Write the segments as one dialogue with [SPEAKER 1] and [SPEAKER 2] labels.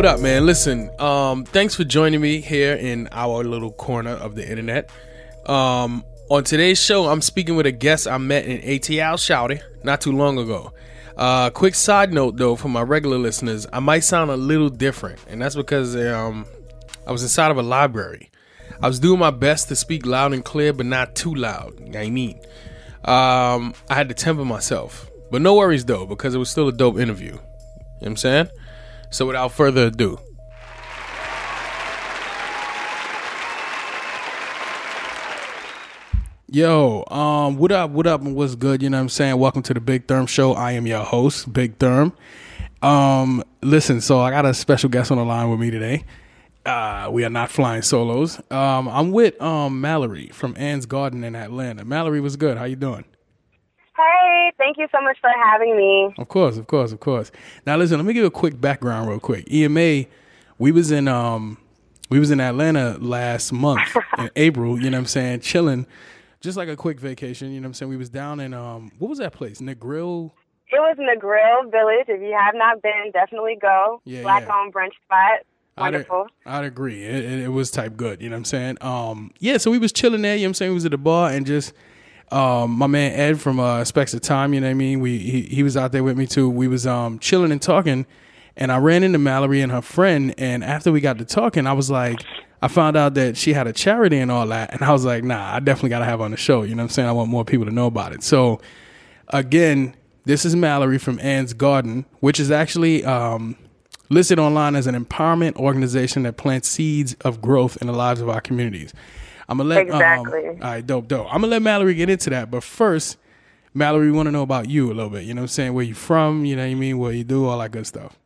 [SPEAKER 1] what up, man? Listen, um, thanks for joining me here in our little corner of the internet. Um, on today's show, I'm speaking with a guest I met in ATL Shouty not too long ago. Uh, quick side note though, for my regular listeners, I might sound a little different, and that's because um, I was inside of a library. I was doing my best to speak loud and clear, but not too loud. I mean, um, I had to temper myself, but no worries though, because it was still a dope interview. You know what I'm saying? So without further ado, Yo, um, what up, what up, and what's good? You know what I'm saying? Welcome to the Big Therm Show. I am your host, Big Therm. Um, listen, so I got a special guest on the line with me today. Uh, we are not flying solos. Um, I'm with um Mallory from Anne's Garden in Atlanta. Mallory was good. How you doing?
[SPEAKER 2] Hey, thank you so much for having me.
[SPEAKER 1] Of course, of course, of course. Now listen, let me give a quick background real quick. EMA, we was in um we was in Atlanta last month in April, you know what I'm saying, chilling just like a quick vacation. You know what I'm saying? We was down in um, what was that place? Negril.
[SPEAKER 2] It was Negril Village. If you have not been, definitely go. Yeah, Black yeah. owned brunch spot. Wonderful.
[SPEAKER 1] I'd, I'd agree. It, it, it, was type good. You know what I'm saying? Um, yeah. So we was chilling there. You know what I'm saying? We was at the bar and just. Um, my man Ed from uh, Specs of Time, you know what I mean? We he, he was out there with me too. We was um chilling and talking, and I ran into Mallory and her friend. And after we got to talking, I was like, I found out that she had a charity and all that, and I was like, nah, I definitely got to have on the show. You know what I'm saying? I want more people to know about it. So, again, this is Mallory from Anne's Garden, which is actually um, listed online as an empowerment organization that plants seeds of growth in the lives of our communities. I'm gonna let
[SPEAKER 2] um, exactly.
[SPEAKER 1] Um, all right, dope, dope. I'm gonna let Mallory get into that, but first, Mallory, we want to know about you a little bit. You know what I'm saying? Where you from? You know what I mean? What you do? All that good stuff.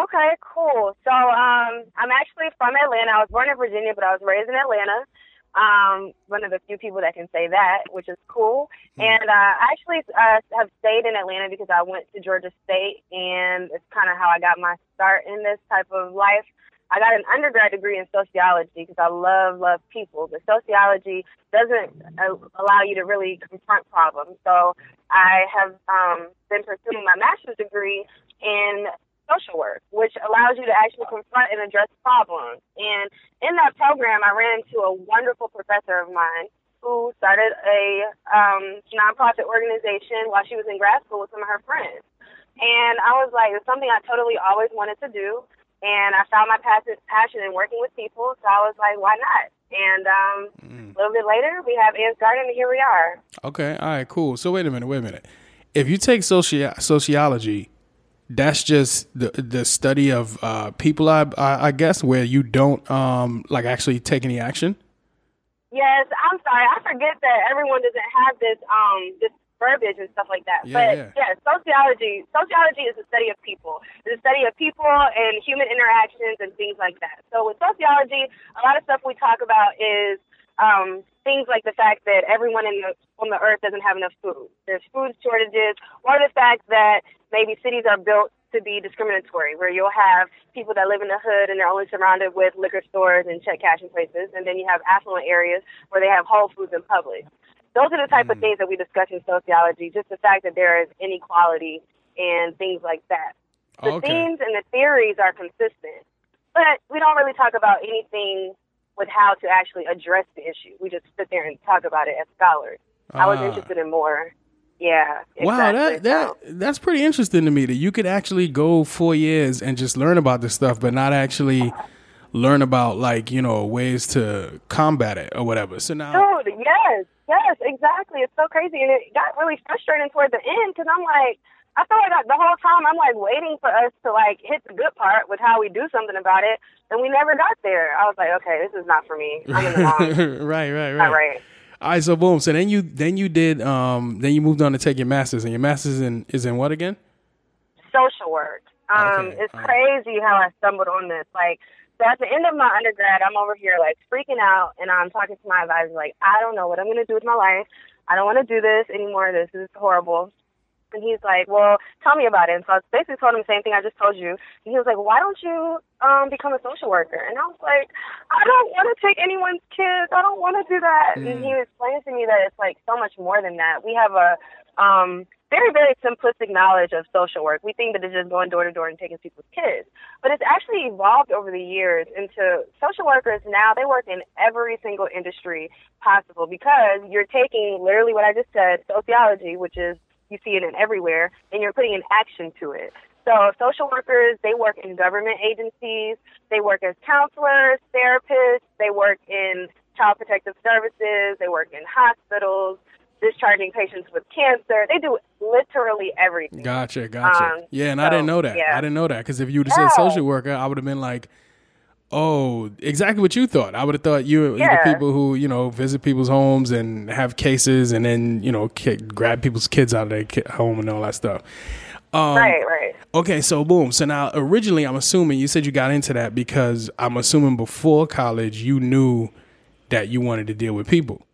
[SPEAKER 2] Okay, cool. So um, I'm actually from Atlanta. I was born in Virginia, but I was raised in Atlanta. Um, one of the few people that can say that, which is cool. Mm. And uh, I actually uh, have stayed in Atlanta because I went to Georgia State, and it's kind of how I got my start in this type of life. I got an undergrad degree in sociology because I love love people, but sociology doesn't uh, allow you to really confront problems. So I have um, been pursuing my master's degree in social work, which allows you to actually confront and address problems. And in that program, I ran into a wonderful professor of mine who started a um, nonprofit organization while she was in grad school with some of her friends. And I was like, it's something I totally always wanted to do. And I found my passion in working with people, so I was like, why not? And um, mm. a little bit later, we have Anne's Garden, and here we are.
[SPEAKER 1] Okay, all right, cool. So wait a minute, wait a minute. If you take soci- sociology, that's just the the study of uh, people, I, I, I guess, where you don't um like actually take any action.
[SPEAKER 2] Yes, I'm sorry. I forget that everyone doesn't have this um this verbiage and stuff like that. Yeah, but yeah. yeah, sociology sociology is the study of people. It's the study of people and human interactions and things like that. So with sociology, a lot of stuff we talk about is um, things like the fact that everyone in the, on the earth doesn't have enough food. There's food shortages, or the fact that maybe cities are built to be discriminatory, where you'll have people that live in the hood and they're only surrounded with liquor stores and check cashing places, and then you have affluent areas where they have Whole Foods and Publix. Those are the type mm. of things that we discuss in sociology, just the fact that there is inequality and things like that. The okay. themes and the theories are consistent, but we don't really talk about anything with how to actually address the issue. We just sit there and talk about it as scholars. Uh, I was ah. interested in more. Yeah.
[SPEAKER 1] Exactly. Wow, that that that's pretty interesting to me that you could actually go four years and just learn about this stuff, but not actually learn about like you know ways to combat it or whatever. So now,
[SPEAKER 2] dude, yes, yes, exactly. It's so crazy, and it got really frustrating toward the end because I'm like, I feel like the whole time I'm like waiting for us to like hit the good part with how we do something about it, and we never got there. I was like, okay, this is not for me. I'm in the wrong.
[SPEAKER 1] right, right, right.
[SPEAKER 2] Not right.
[SPEAKER 1] All right, so boom. So then you then you did um then you moved on to take your masters, and your masters in is in what again?
[SPEAKER 2] Social work. Um, okay. it's crazy how I stumbled on this. Like, so at the end of my undergrad, I'm over here like freaking out, and I'm talking to my advisor like, I don't know what I'm gonna do with my life. I don't want to do this anymore. This is horrible. And he's like, well, tell me about it. And so I basically told him the same thing I just told you. And he was like, why don't you um become a social worker? And I was like, I don't want to take anyone's kids. I don't want to do that. Mm. And he explained to me that it's like so much more than that. We have a um very, very simplistic knowledge of social work. We think that it's just going door to door and taking people's kids. But it's actually evolved over the years into social workers now they work in every single industry possible because you're taking literally what I just said, sociology, which is you see it in everywhere, and you're putting an action to it. So social workers, they work in government agencies, they work as counselors, therapists, they work in child protective services, they work in hospitals, discharging patients with cancer. They do literally everything.
[SPEAKER 1] Gotcha, gotcha. Um, yeah, and so, I didn't know that. Yeah. I didn't know that because if you would have yeah. said social worker, I would have been like, oh, exactly what you thought. I would have thought you were yeah. the people who you know visit people's homes and have cases, and then you know grab people's kids out of their home and all that stuff.
[SPEAKER 2] Um, right, right.
[SPEAKER 1] Okay, so boom. So now, originally, I'm assuming you said you got into that because I'm assuming before college you knew that you wanted to deal with people.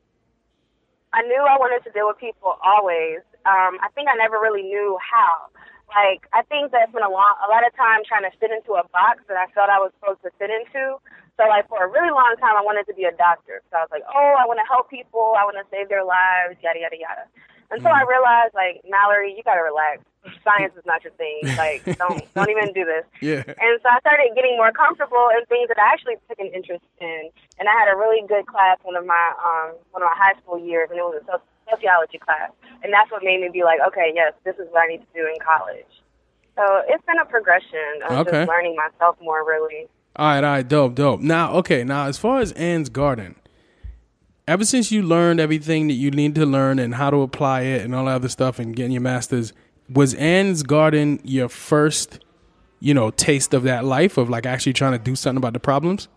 [SPEAKER 2] I knew I wanted to deal with people always. Um, I think I never really knew how. Like, I think that's been a lot, a lot of time trying to fit into a box that I felt I was supposed to fit into. So, like, for a really long time, I wanted to be a doctor. So I was like, oh, I want to help people. I want to save their lives, yada, yada, yada. Until mm. I realized, like, Mallory, you got to relax science is not your thing. Like, don't don't even do this.
[SPEAKER 1] Yeah.
[SPEAKER 2] And so I started getting more comfortable in things that I actually took an interest in. And I had a really good class one of my um one of my high school years, and it was a sociology class. And that's what made me be like, okay, yes, this is what I need to do in college. So it's been a progression of okay. just learning myself more, really.
[SPEAKER 1] All right, all right, dope, dope. Now, okay, now as far as Anne's Garden, ever since you learned everything that you need to learn and how to apply it and all that other stuff and getting your master's, was Anne's Garden your first, you know, taste of that life of like actually trying to do something about the problems?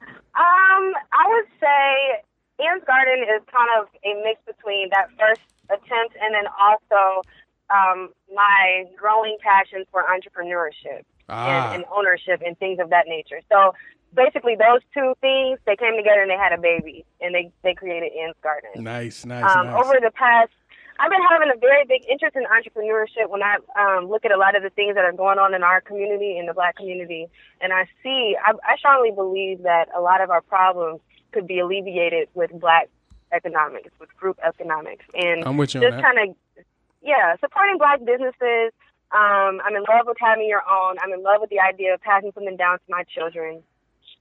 [SPEAKER 2] Um, I would say Anne's Garden is kind of a mix between that first attempt and then also um, my growing passion for entrepreneurship ah. and, and ownership and things of that nature. So basically those two things they came together and they had a baby and they they created Anne's Garden.
[SPEAKER 1] Nice, nice,
[SPEAKER 2] um,
[SPEAKER 1] nice.
[SPEAKER 2] Over the past I've been having a very big interest in entrepreneurship when I um, look at a lot of the things that are going on in our community, in the black community, and I see, I, I strongly believe that a lot of our problems could be alleviated with black economics, with group economics, and
[SPEAKER 1] I'm with you
[SPEAKER 2] just kind of, yeah, supporting black businesses. Um, I'm in love with having your own. I'm in love with the idea of passing something down to my children.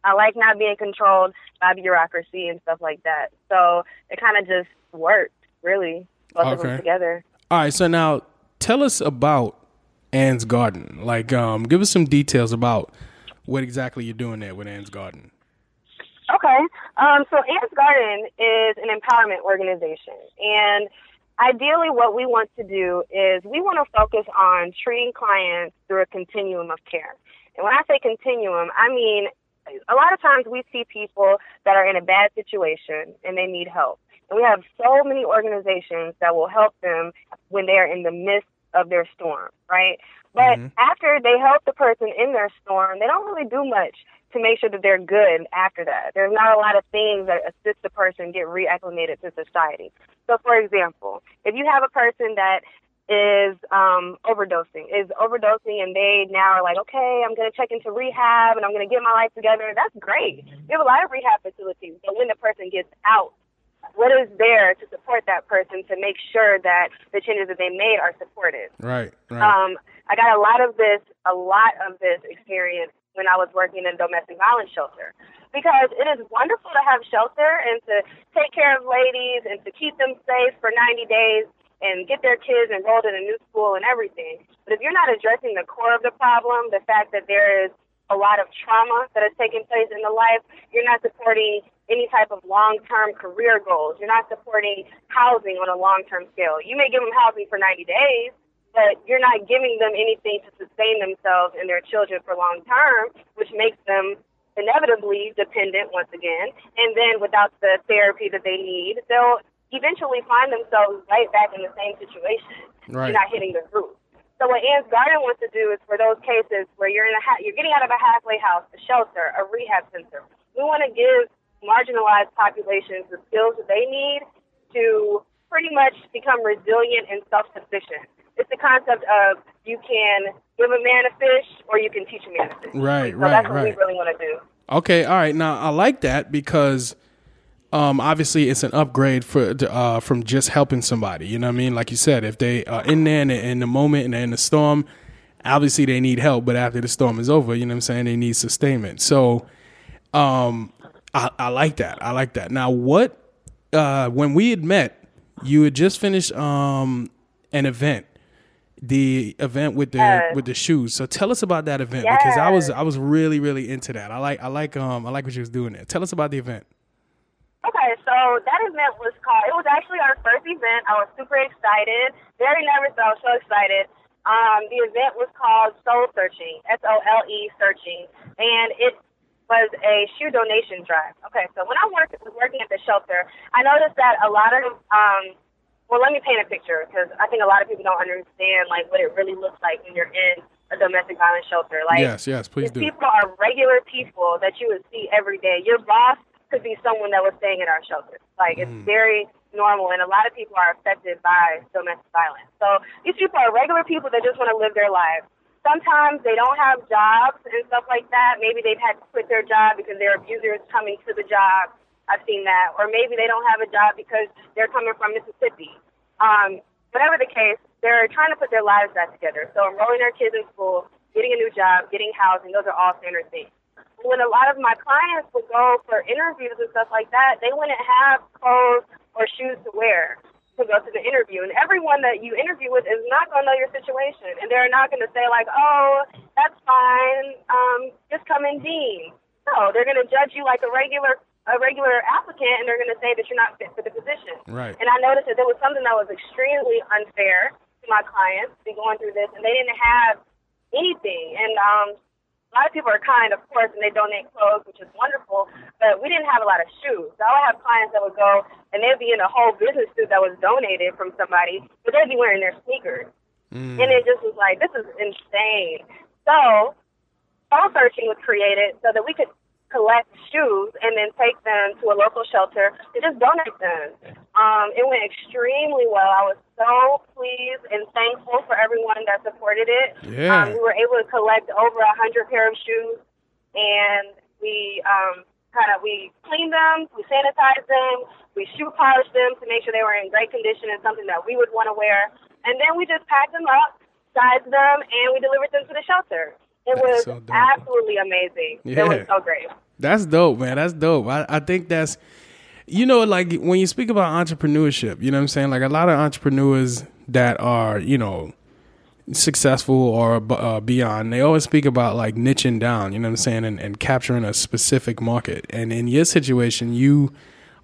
[SPEAKER 2] I like not being controlled by bureaucracy and stuff like that. So it kind of just worked, really both okay. of them together.
[SPEAKER 1] All right, so now tell us about Anne's Garden. Like, um, give us some details about what exactly you're doing there with Anne's Garden.
[SPEAKER 2] Okay, um, so Anne's Garden is an empowerment organization, and ideally, what we want to do is we want to focus on treating clients through a continuum of care. And when I say continuum, I mean a lot of times we see people that are in a bad situation and they need help. And we have so many organizations that will help them when they're in the midst of their storm, right? But mm-hmm. after they help the person in their storm, they don't really do much to make sure that they're good after that. There's not a lot of things that assist the person get reacclimated to society. So, for example, if you have a person that is um, overdosing, is overdosing, and they now are like, okay, I'm going to check into rehab and I'm going to get my life together. That's great. We have a lot of rehab facilities, but when the person gets out what is there to support that person to make sure that the changes that they made are supported.
[SPEAKER 1] Right, right.
[SPEAKER 2] Um, I got a lot of this, a lot of this experience when I was working in domestic violence shelter. Because it is wonderful to have shelter and to take care of ladies and to keep them safe for 90 days and get their kids enrolled in a new school and everything. But if you're not addressing the core of the problem, the fact that there is a lot of trauma that has taken place in the life, you're not supporting any type of long-term career goals. You're not supporting housing on a long-term scale. You may give them housing for 90 days, but you're not giving them anything to sustain themselves and their children for long term, which makes them inevitably dependent once again. And then without the therapy that they need, they'll eventually find themselves right back in the same situation.
[SPEAKER 1] Right.
[SPEAKER 2] You're not hitting the root. So what Anne's Garden wants to do is for those cases where you're in a ha- you're getting out of a halfway house, a shelter, a rehab center. We want to give marginalized populations the skills that they need to pretty much become resilient and self-sufficient. It's the concept of you can give a man a fish or you can teach a man a fish.
[SPEAKER 1] Right,
[SPEAKER 2] so
[SPEAKER 1] right,
[SPEAKER 2] that's what
[SPEAKER 1] right.
[SPEAKER 2] we really want to do.
[SPEAKER 1] Okay, all right. Now I like that because um, obviously it's an upgrade for uh, from just helping somebody. You know what I mean? Like you said, if they are in there in the, in the moment and they're in the storm, obviously they need help, but after the storm is over, you know what I'm saying, they need sustainment. So um I, I like that. I like that. Now what uh when we had met, you had just finished um an event the event with the
[SPEAKER 2] Yes.
[SPEAKER 1] with the shoes. So tell us about that event because I was I was really really into that. I like I like um I like what you was doing there. Tell us about the event.
[SPEAKER 2] Okay, so that event was called, it was actually our first event. I was super excited, very nervous, but I was so excited. Um, the event was called Sole Searching, S O L E Searching, and it was a shoe donation drive. Okay, so when I worked, was working at the shelter, I noticed that a lot of, um, well, let me paint a picture because I think a lot of people don't understand like what it really looks like when you're in a domestic violence shelter. Like,
[SPEAKER 1] yes, yes, please
[SPEAKER 2] these
[SPEAKER 1] do.
[SPEAKER 2] people are regular people that you would see every day. Your boss could be someone that was staying in our shelter. Like it's very normal, and a lot of people are affected by domestic violence. So these people are regular people that just want to live their lives. Sometimes they don't have jobs and stuff like that. Maybe they've had to quit their job because their abuser is coming to the job. I've seen that. Or maybe they don't have a job because they're coming from Mississippi. Um, whatever the case, they're trying to put their lives back together. So enrolling their kids in school, getting a new job, getting housing, those are all standard things. When a lot of my clients would go for interviews and stuff like that, they wouldn't have clothes or shoes to wear to go to the interview. And everyone that you interview with is not going to know your situation. And they're not going to say, like, oh, that's fine, um, just come in jeans. No, they're going to judge you like a regular a regular applicant, and they're going to say that you're not fit for the position.
[SPEAKER 1] Right.
[SPEAKER 2] And I noticed that there was something that was extremely unfair to my clients to be going through this, and they didn't have anything. And um, lot of people are kind, of course, and they donate clothes, which is wonderful. But we didn't have a lot of shoes. So I would have clients that would go, and they'd be in a whole business suit that was donated from somebody, but they'd be wearing their sneakers.
[SPEAKER 1] Mm.
[SPEAKER 2] And it just was like, this is insane. So, sole searching was created so that we could collect shoes and then take them to a local shelter to just donate them. Um, it went extremely well. I was so pleased and thankful for everyone that supported it.
[SPEAKER 1] Yeah.
[SPEAKER 2] Um, we were able to collect over a hundred pair of shoes, and we um, kind of we cleaned them, we sanitized them, we shoe polished them to make sure they were in great condition and something that we would want to wear, and then we just packed them up, sized them, and we delivered them to the shelter. It
[SPEAKER 1] That's
[SPEAKER 2] was
[SPEAKER 1] so
[SPEAKER 2] absolutely amazing.
[SPEAKER 1] Yeah.
[SPEAKER 2] It was so great.
[SPEAKER 1] That's dope, man. That's dope. I, I think that's you know, like when you speak about entrepreneurship, you know what I'm saying? Like a lot of entrepreneurs that are, you know, successful or uh, beyond, they always speak about like niching down, you know what I'm saying, and, and capturing a specific market. And in your situation, you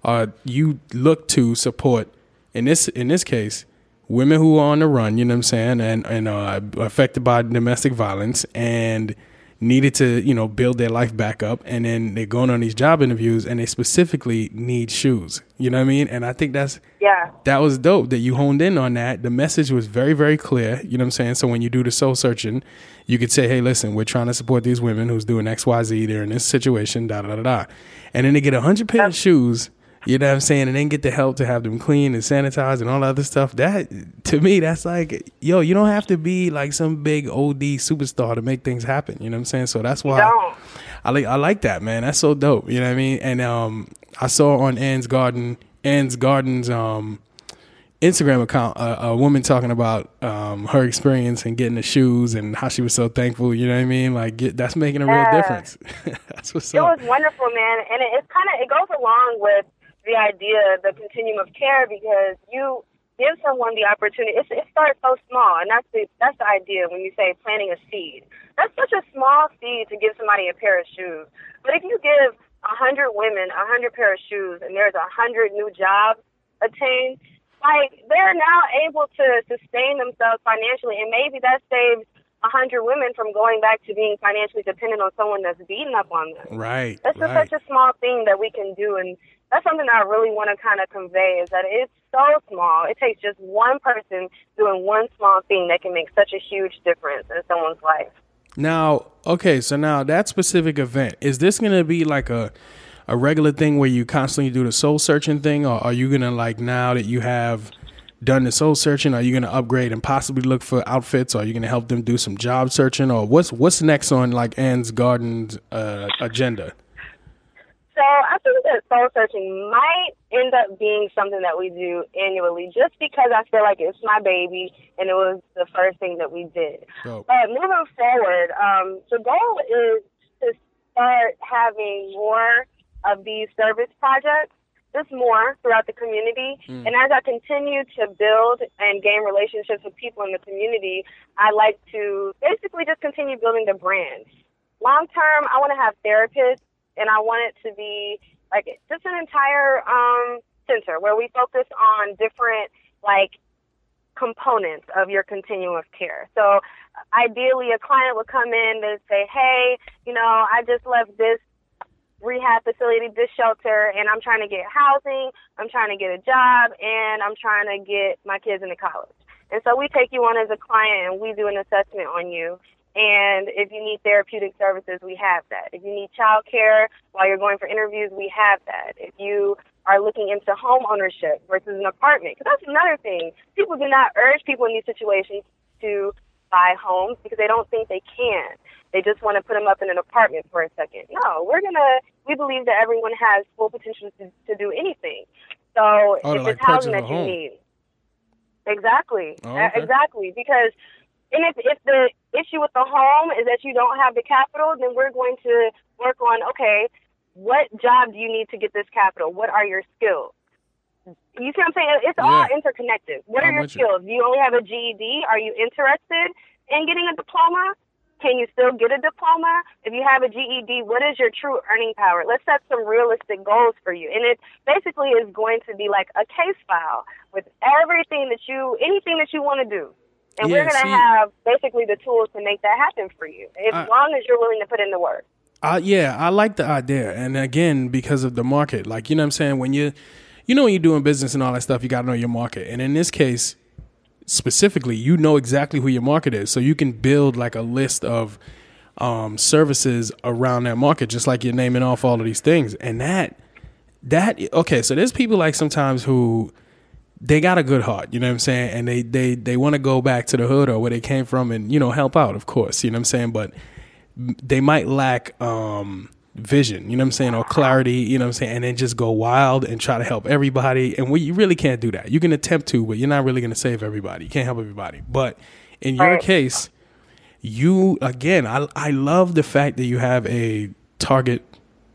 [SPEAKER 1] uh you look to support in this in this case women who are on the run, you know what I'm saying, and and uh, affected by domestic violence and needed to you know build their life back up, and then they're going on these job interviews and they specifically need shoes. You know what I mean? And I think that's
[SPEAKER 2] Yeah.
[SPEAKER 1] that was dope that you honed in on that. The message was very, very clear. You know what I'm saying? So when you do the sole searching, you could say, hey, listen, we're trying to support these women who's doing XYZ. They're in this situation, da da da da. And then they get a hundred pair of shoes, you know what I'm saying? And then get the help to have them clean and sanitized and all that other stuff. That to me, that's like, yo, you don't have to be like some big OD superstar to make things happen. You know what I'm saying? So that's why
[SPEAKER 2] don't.
[SPEAKER 1] I like I like that, man. That's so dope. You know what I mean? And um I saw on Anne's Garden, Anne's Garden's um Instagram account a, a woman talking about um her experience and getting the shoes and how she was so thankful. You know what I mean? Like get, that's making a real difference. that's what's so
[SPEAKER 2] It
[SPEAKER 1] up.
[SPEAKER 2] was wonderful, man, and it, it's kind of it goes along with the idea, the continuum of care, because you give someone the opportunity. It's, it starts so small, and that's the that's the idea when you say planting a seed. That's such a small seed to give somebody a pair of shoes. But if you give a hundred women a hundred pair of shoes, and there's a hundred new jobs attained, like they're now able to sustain themselves financially, and maybe that saves a hundred women from going back to being financially dependent on someone that's beating up on them.
[SPEAKER 1] Right.
[SPEAKER 2] That's just
[SPEAKER 1] right.
[SPEAKER 2] such a small thing that we can do, and that's something that I really want to kind of convey is that it's so small. It takes just one person doing one small thing that can make such a huge difference in someone's life.
[SPEAKER 1] Now, okay, so now that specific event, is this gonna be like a a regular thing where you constantly do the sole searching thing, or are you gonna like now that you have done the sole searching, are you gonna upgrade and possibly look for outfits, or are you gonna help them do some job searching, or what's what's next on like Anne's Garden's uh, agenda?
[SPEAKER 2] So I think that sole searching might end up being something that we do annually just because I feel like it's my baby and it was the first thing that we did.
[SPEAKER 1] Dope.
[SPEAKER 2] But moving forward, um, the goal is to start having more of these service projects, just more throughout the community.
[SPEAKER 1] Mm.
[SPEAKER 2] And as I continue to build and gain relationships with people in the community, I like to basically just continue building the brand. Long term, I want to have therapists and I want it to be like just an entire um, center where we focus on different like components of your continuum of care. So ideally, a client would come in and say, "Hey, you know, I just left this rehab facility, this shelter, and I'm trying to get housing, I'm trying to get a job, and I'm trying to get my kids into college." And so we take you on as a client and we do an assessment on you. And if you need therapeutic services, we have that. If you need child care while you're going for interviews, we have that. If you are looking into home ownership versus an apartment, because that's another thing. People do not urge people in these situations to buy homes because they don't think they can. They just want to put them up in an apartment for a second. No, we're gonna. We believe that everyone has full potential to, to do anything. So
[SPEAKER 1] Oh,
[SPEAKER 2] if
[SPEAKER 1] like,
[SPEAKER 2] it's housing that you
[SPEAKER 1] home.
[SPEAKER 2] need, exactly,
[SPEAKER 1] Oh, okay.
[SPEAKER 2] exactly, because and if if the issue with the home is that you don't have the capital, then we're going to work on okay, what job do you need to get this capital? What are your skills? You see what I'm saying? It's all interconnected. What are
[SPEAKER 1] I'm
[SPEAKER 2] your
[SPEAKER 1] with you.
[SPEAKER 2] skills? Do you only have a GED? Are you interested in getting a diploma? Can you still get a diploma? If you have a GED, what is your true earning power? Let's set some realistic goals for you. And it basically is going to be like a case file with everything that you, anything that you want to do. And
[SPEAKER 1] Yeah,
[SPEAKER 2] we're going to have basically the tools to make that happen for you, as
[SPEAKER 1] I-
[SPEAKER 2] long as you're willing to put in the work.
[SPEAKER 1] Uh, yeah, I like the idea, and again, because of the market, like you know, what I'm saying? When you, you know, when you're doing business and all that stuff, you got to know your market, and in this case, specifically, you know exactly who your market is, so you can build like a list of um, services around that market, just like you're naming off all of these things, and that, that okay, so there's people like sometimes who they got a good heart, you know what I'm saying? And they they they want to go back to the hood or where they came from and you know help out, of course, you know what I'm saying? But they might lack um vision, you know what I'm saying, or clarity, you know what I'm saying, and then just go wild and try to help everybody. And we you really can't do that. You can attempt to, but you're not really gonna save everybody. You can't help everybody. But in your case, you again, I I love the fact that you have a target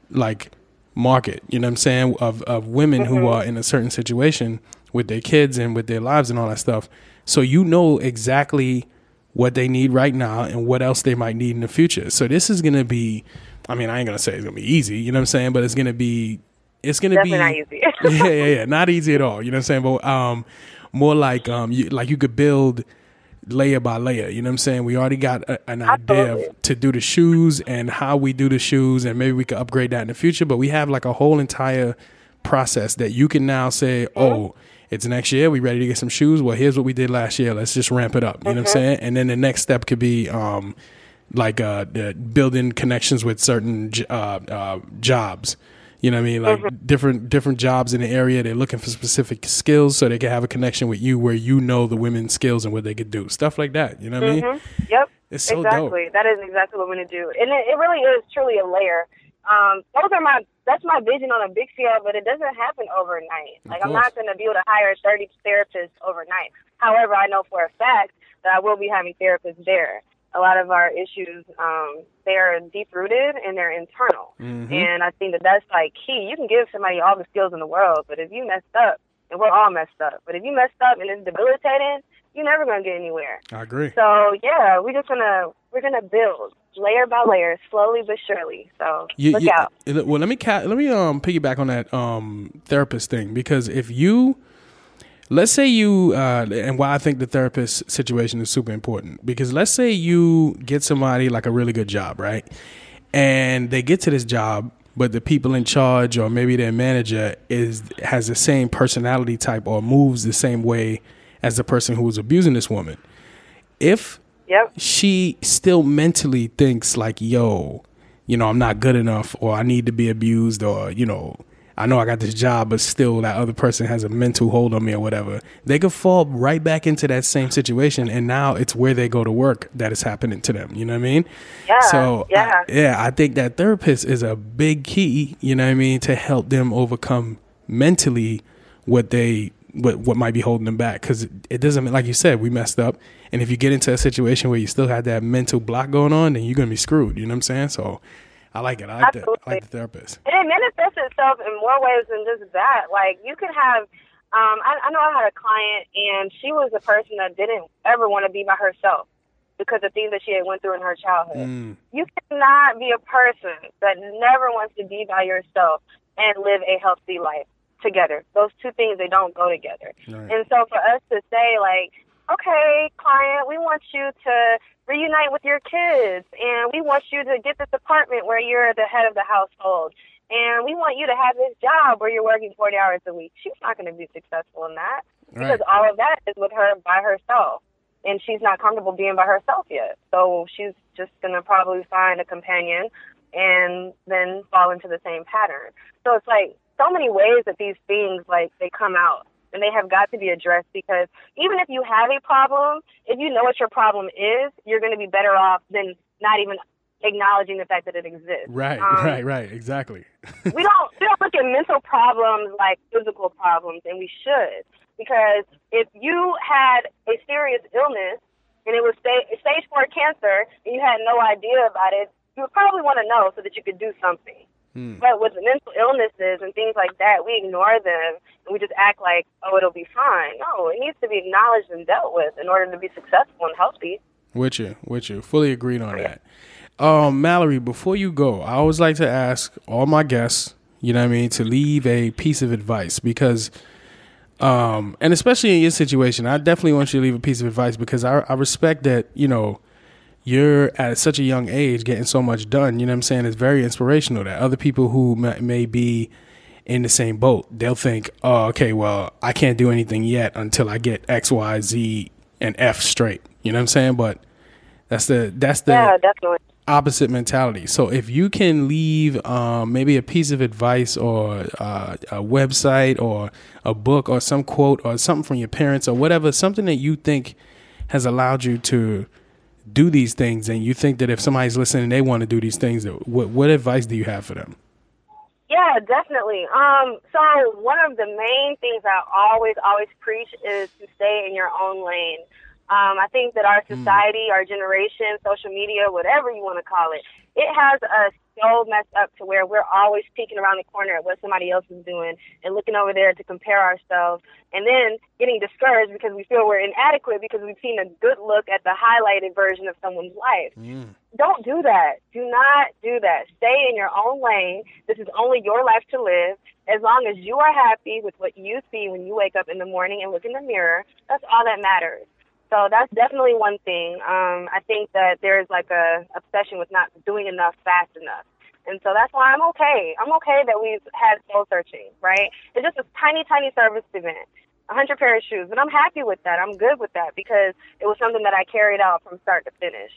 [SPEAKER 1] like market, you know what I'm saying, of of women who are in a certain situation with their kids and with their lives and all that stuff. So you know exactly what they need right now and what else they might need in the future. So this is gonna be I mean, I ain't gonna say it's gonna be easy, you know what I'm saying, but it's gonna be it's gonna be
[SPEAKER 2] not easy.
[SPEAKER 1] yeah, yeah, yeah. Not easy at all. You know what I'm saying? But um, more like um, you, like you could build layer by layer. You know what I'm saying? We already got a, an idea
[SPEAKER 2] Absolutely.
[SPEAKER 1] to do the shoes and how we do the shoes, and maybe we could upgrade that in the future. But we have like a whole entire process that you can now say, oh. It's next year. We ready to get some shoes. Well, here's what we did last year. Let's just ramp it up. You know what I'm saying? And then the next step could be um, like uh, the building connections with certain uh, uh, jobs. You know what I mean? Like different different jobs in the area. They're looking for specific skills so they can have a connection with you where you know the women's skills and what they could do. Stuff like that. You know what I mean?
[SPEAKER 2] Mhm. Yep.
[SPEAKER 1] It's so
[SPEAKER 2] exactly.
[SPEAKER 1] dope.
[SPEAKER 2] That is exactly what we're gonna do, and it, it really is truly a layer. Um, those are my that's my vision on a big scale, but it doesn't happen overnight.
[SPEAKER 1] Of
[SPEAKER 2] Like I'm not gonna be able to hire 30 therapists overnight. However, I know for a fact that I will be having therapists there. A lot of our issues, um, they are deep rooted and they're internal,
[SPEAKER 1] Mhm.
[SPEAKER 2] and I think that that's like key. You can give somebody all the skills in the world, but if you messed up, and we're all messed up, but if you messed up and it's debilitating, you're never gonna get anywhere.
[SPEAKER 1] I agree.
[SPEAKER 2] So yeah, we're just gonna we're gonna build layer by layer, slowly but surely. So
[SPEAKER 1] You-
[SPEAKER 2] look
[SPEAKER 1] you-
[SPEAKER 2] out.
[SPEAKER 1] Well, let me ca- let me um piggyback on that um therapist thing because if you let's say you uh and why I think the therapist situation is super important because let's say you get somebody like a really good job, right? And they get to this job but the people in charge or maybe their manager is has the same personality type or moves the same way as the person who was abusing this woman. If
[SPEAKER 2] Yep.
[SPEAKER 1] she still mentally thinks like, yo, you know, I'm not good enough or I need to be abused or, you know, I know I got this job, but still that other person has a mental hold on me or whatever. They could fall right back into that same situation, and now it's where they go to work that is happening to them. You know what I mean?
[SPEAKER 2] Yeah.
[SPEAKER 1] So
[SPEAKER 2] yeah,
[SPEAKER 1] I, yeah, I think that therapist is a big key. You know what I mean to help them overcome mentally what they what what might be holding them back. Because it, it doesn't like you said we messed up. And if you get into a situation where you still have that mental block going on then you're gonna be screwed. You know what i'm saying? So i like it. I like, the, I like the therapist.
[SPEAKER 2] And it manifests itself in more ways than just that. Like you could have um I, I know i had a client and she was a person that didn't ever want to be by herself because of things that she had went through in her childhood.
[SPEAKER 1] Mm.
[SPEAKER 2] you cannot be a person that never wants to be by yourself and live a healthy life together. Those two things they don't go together.
[SPEAKER 1] Right.
[SPEAKER 2] And so for us to say like, okay, client, we want you to reunite with your kids and we want you to get this apartment where you're the head of the household. And we want you to have this job where you're working 40 hours a week. She's not going to be successful in that because all of that is with her by herself. And she's not comfortable being by herself yet. So she's just going to probably find a companion and then fall into the same pattern. So it's like so many ways that these things like they come out and they have got to be addressed because even if you have a problem, if you know what your problem is, you're going to be better off than not even acknowledging the fact that it exists.
[SPEAKER 1] right
[SPEAKER 2] Um,
[SPEAKER 1] right right exactly
[SPEAKER 2] we don't we don't look at mental problems like physical problems, and we should because if you had a serious illness and it was sta- stage four cancer and you had no idea about it, you would probably want to know so that you could do something.
[SPEAKER 1] Hmm.
[SPEAKER 2] But with mental illnesses and things like that, we ignore them and we just act like, oh, it'll be fine. No, it needs to be acknowledged and dealt with in order to be successful and healthy.
[SPEAKER 1] With you, with you, fully agreed on that. Um, Mallory, before you go, I always like to ask all my guests, you know what I mean, to leave a piece of advice because, um, and especially in your situation, I definitely want you to leave a piece of advice because I, I respect that, you know, you're at such a young age getting so much done. You know what I'm saying? It's very inspirational that other people who may, be in the same boat, they'll think, oh, okay, well, I can't do anything yet until I get X, Y, Z, and F straight. You know what I'm saying? But that's the that's the
[SPEAKER 2] yeah, definitely.
[SPEAKER 1] opposite mentality. So if you can leave um, maybe a piece of advice or uh, a website or a book or some quote or something from your parents or whatever, something that you think has allowed you to do these things, and you think that if somebody's listening, they want to do these things, what what advice do you have for them?
[SPEAKER 2] Yeah, definitely. Um, so one of the main things I always, always preach is to stay in your own lane. Um, I think that our society, our generation, social media, whatever you want to call it, it has us so messed up to where we're always peeking around the corner at what somebody else is doing and looking over there to compare ourselves and then getting discouraged because we feel we're inadequate because we've seen a good look at the highlighted version of someone's life mm. don't do that. Do not do that. Stay in your own lane. This is only your life to live. As long as you are happy with what you see when you wake up in the morning and look in the mirror, that's all that matters. So that's definitely one thing. Um, I think that there's like a obsession with not doing enough fast enough. And so that's why I'm okay. I'm okay that we've had sole searching, right? It's just a tiny, tiny service event, a hundred pair of shoes, and I'm happy with that. I'm good with that because it was something that I carried out from start to finish.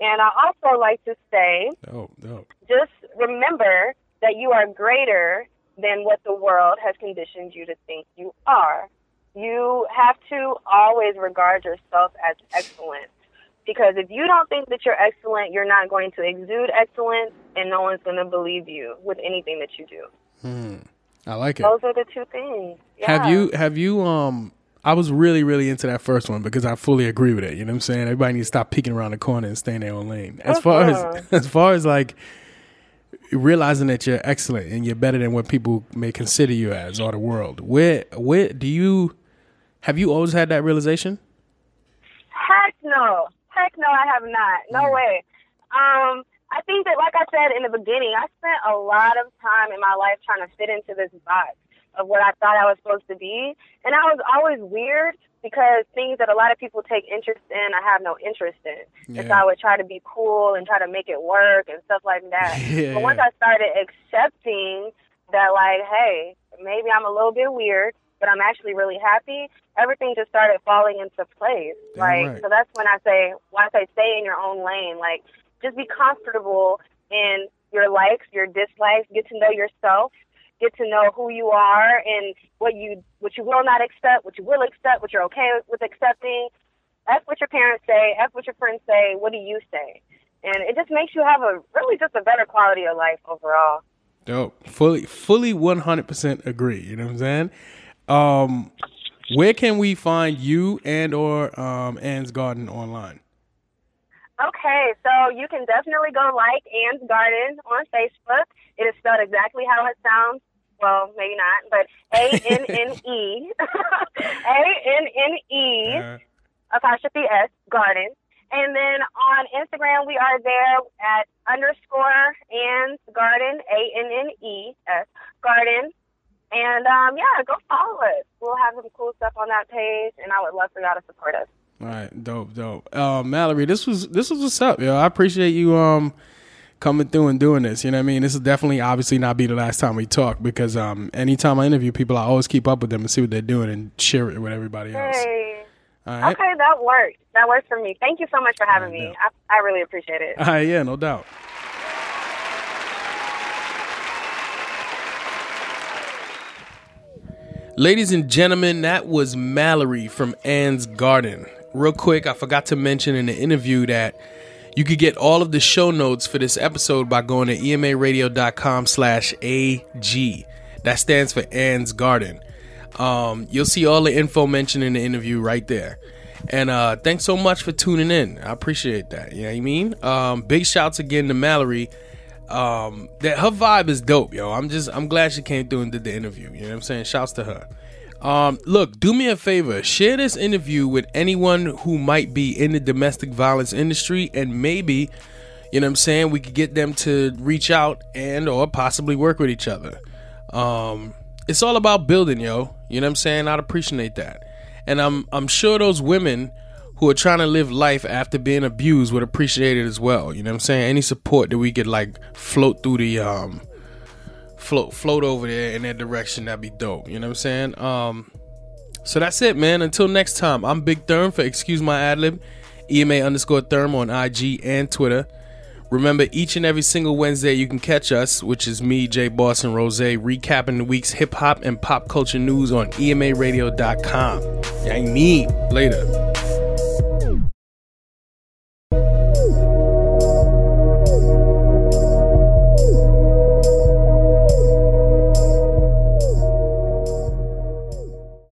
[SPEAKER 2] And I also like to say,
[SPEAKER 1] Oh, no.
[SPEAKER 2] just remember that you are greater than what the world has conditioned you to think you are. You have to always regard yourself as excellent. Because if you don't think that you're excellent, you're not going to exude excellence, and no one's going to believe you with anything that you do.
[SPEAKER 1] I like it.
[SPEAKER 2] Those are the two things.
[SPEAKER 1] Have you have you um I was really really into that first one because I fully agree with it. You know what I'm saying? Everybody needs to stop peeking around the corner and stay in their own lane. As far as as far as like realizing that you're excellent and you're better than what people may consider you as or the world. Where where do you have you always had that realization?
[SPEAKER 2] Heck no. Heck no, I have not. No way. Um, I think that, like I said in the beginning, I spent a lot of time in my life trying to fit into this box of what I thought I was supposed to be. And I was always weird because things that a lot of people take interest in, I have no interest in. And so I would try to be cool and try to make it work and stuff like that.
[SPEAKER 1] Yeah.
[SPEAKER 2] But once I started accepting that, like, hey, maybe I'm a little bit weird, but I'm actually really happy, everything just started falling into place.
[SPEAKER 1] Damn
[SPEAKER 2] like,
[SPEAKER 1] right.
[SPEAKER 2] so that's when I say, when I say stay in your own lane, like, just be comfortable in your likes, your dislikes, get to know yourself, get to know who you are and what you what you will not accept, what you will accept, what you're okay with accepting. F what your parents say, F what your friends say, what do you say? And it just makes you have a really just a better quality of life overall.
[SPEAKER 1] Dope. Fully fully one hundred percent agree. You know what I'm saying? Um where can we find you and or um Anne's Garden online?
[SPEAKER 2] Okay, so you can definitely go like Anne's Garden on Facebook. It is spelled exactly how it sounds. Well, maybe not, but A N N E A N N E uh-huh. apostrophe S Garden. And then on Instagram, we are there at underscore Anne's Garden A N N E S Garden. And um, yeah, go follow us. We'll have some cool stuff on that page, and I would love for y'all to support us.
[SPEAKER 1] All right, dope, dope. Uh, Mallory, this was this was what's up, yo. I appreciate you um coming through and doing this. You know what I mean? This is definitely obviously not be the last time we talk because um anytime I interview people, I always keep up with them and see what they're doing and share it with everybody else.
[SPEAKER 2] Hey. Right. Okay, that works. That works for me. Thank you so much for having me. I, I really appreciate it.
[SPEAKER 1] Right, yeah, no doubt. Ladies and gentlemen, that was Mallory from Anne's Garden real quick, I forgot to mention in the interview that you could get all of the show notes for this episode by going to emaradio.com slash AG. That stands for Anne's Garden. Um, you'll see all the info mentioned in the interview right there. And uh, thanks so much for tuning in. I appreciate that. You know what I mean? Um, big shouts again to Mallory. Um, that her vibe is dope, yo. I'm just I'm glad she came through and did the interview. You know what I'm saying? Shouts to her. Um, look, do me a favor. Share this interview with anyone who might be in the domestic violence industry and maybe, you know what I'm saying, we could get them to reach out and or possibly work with each other. Um, it's all about building, yo. You know what I'm saying? I'd appreciate that. And I'm I'm sure those women who are trying to live life after being abused would appreciate it as well. You know what I'm saying? Any support that we could like float through the um float float over there in that direction, that'd be dope. You know what I'm saying? Um, so that's it, man. Until next time, I'm Big Therm for Excuse My Adlib, EMA underscore Therm on IG and Twitter. Remember, each and every single Wednesday you can catch us, which is me, Jay Boston Rose, recapping the week's hip hop and pop culture news on EMARadio.com. I mean, later.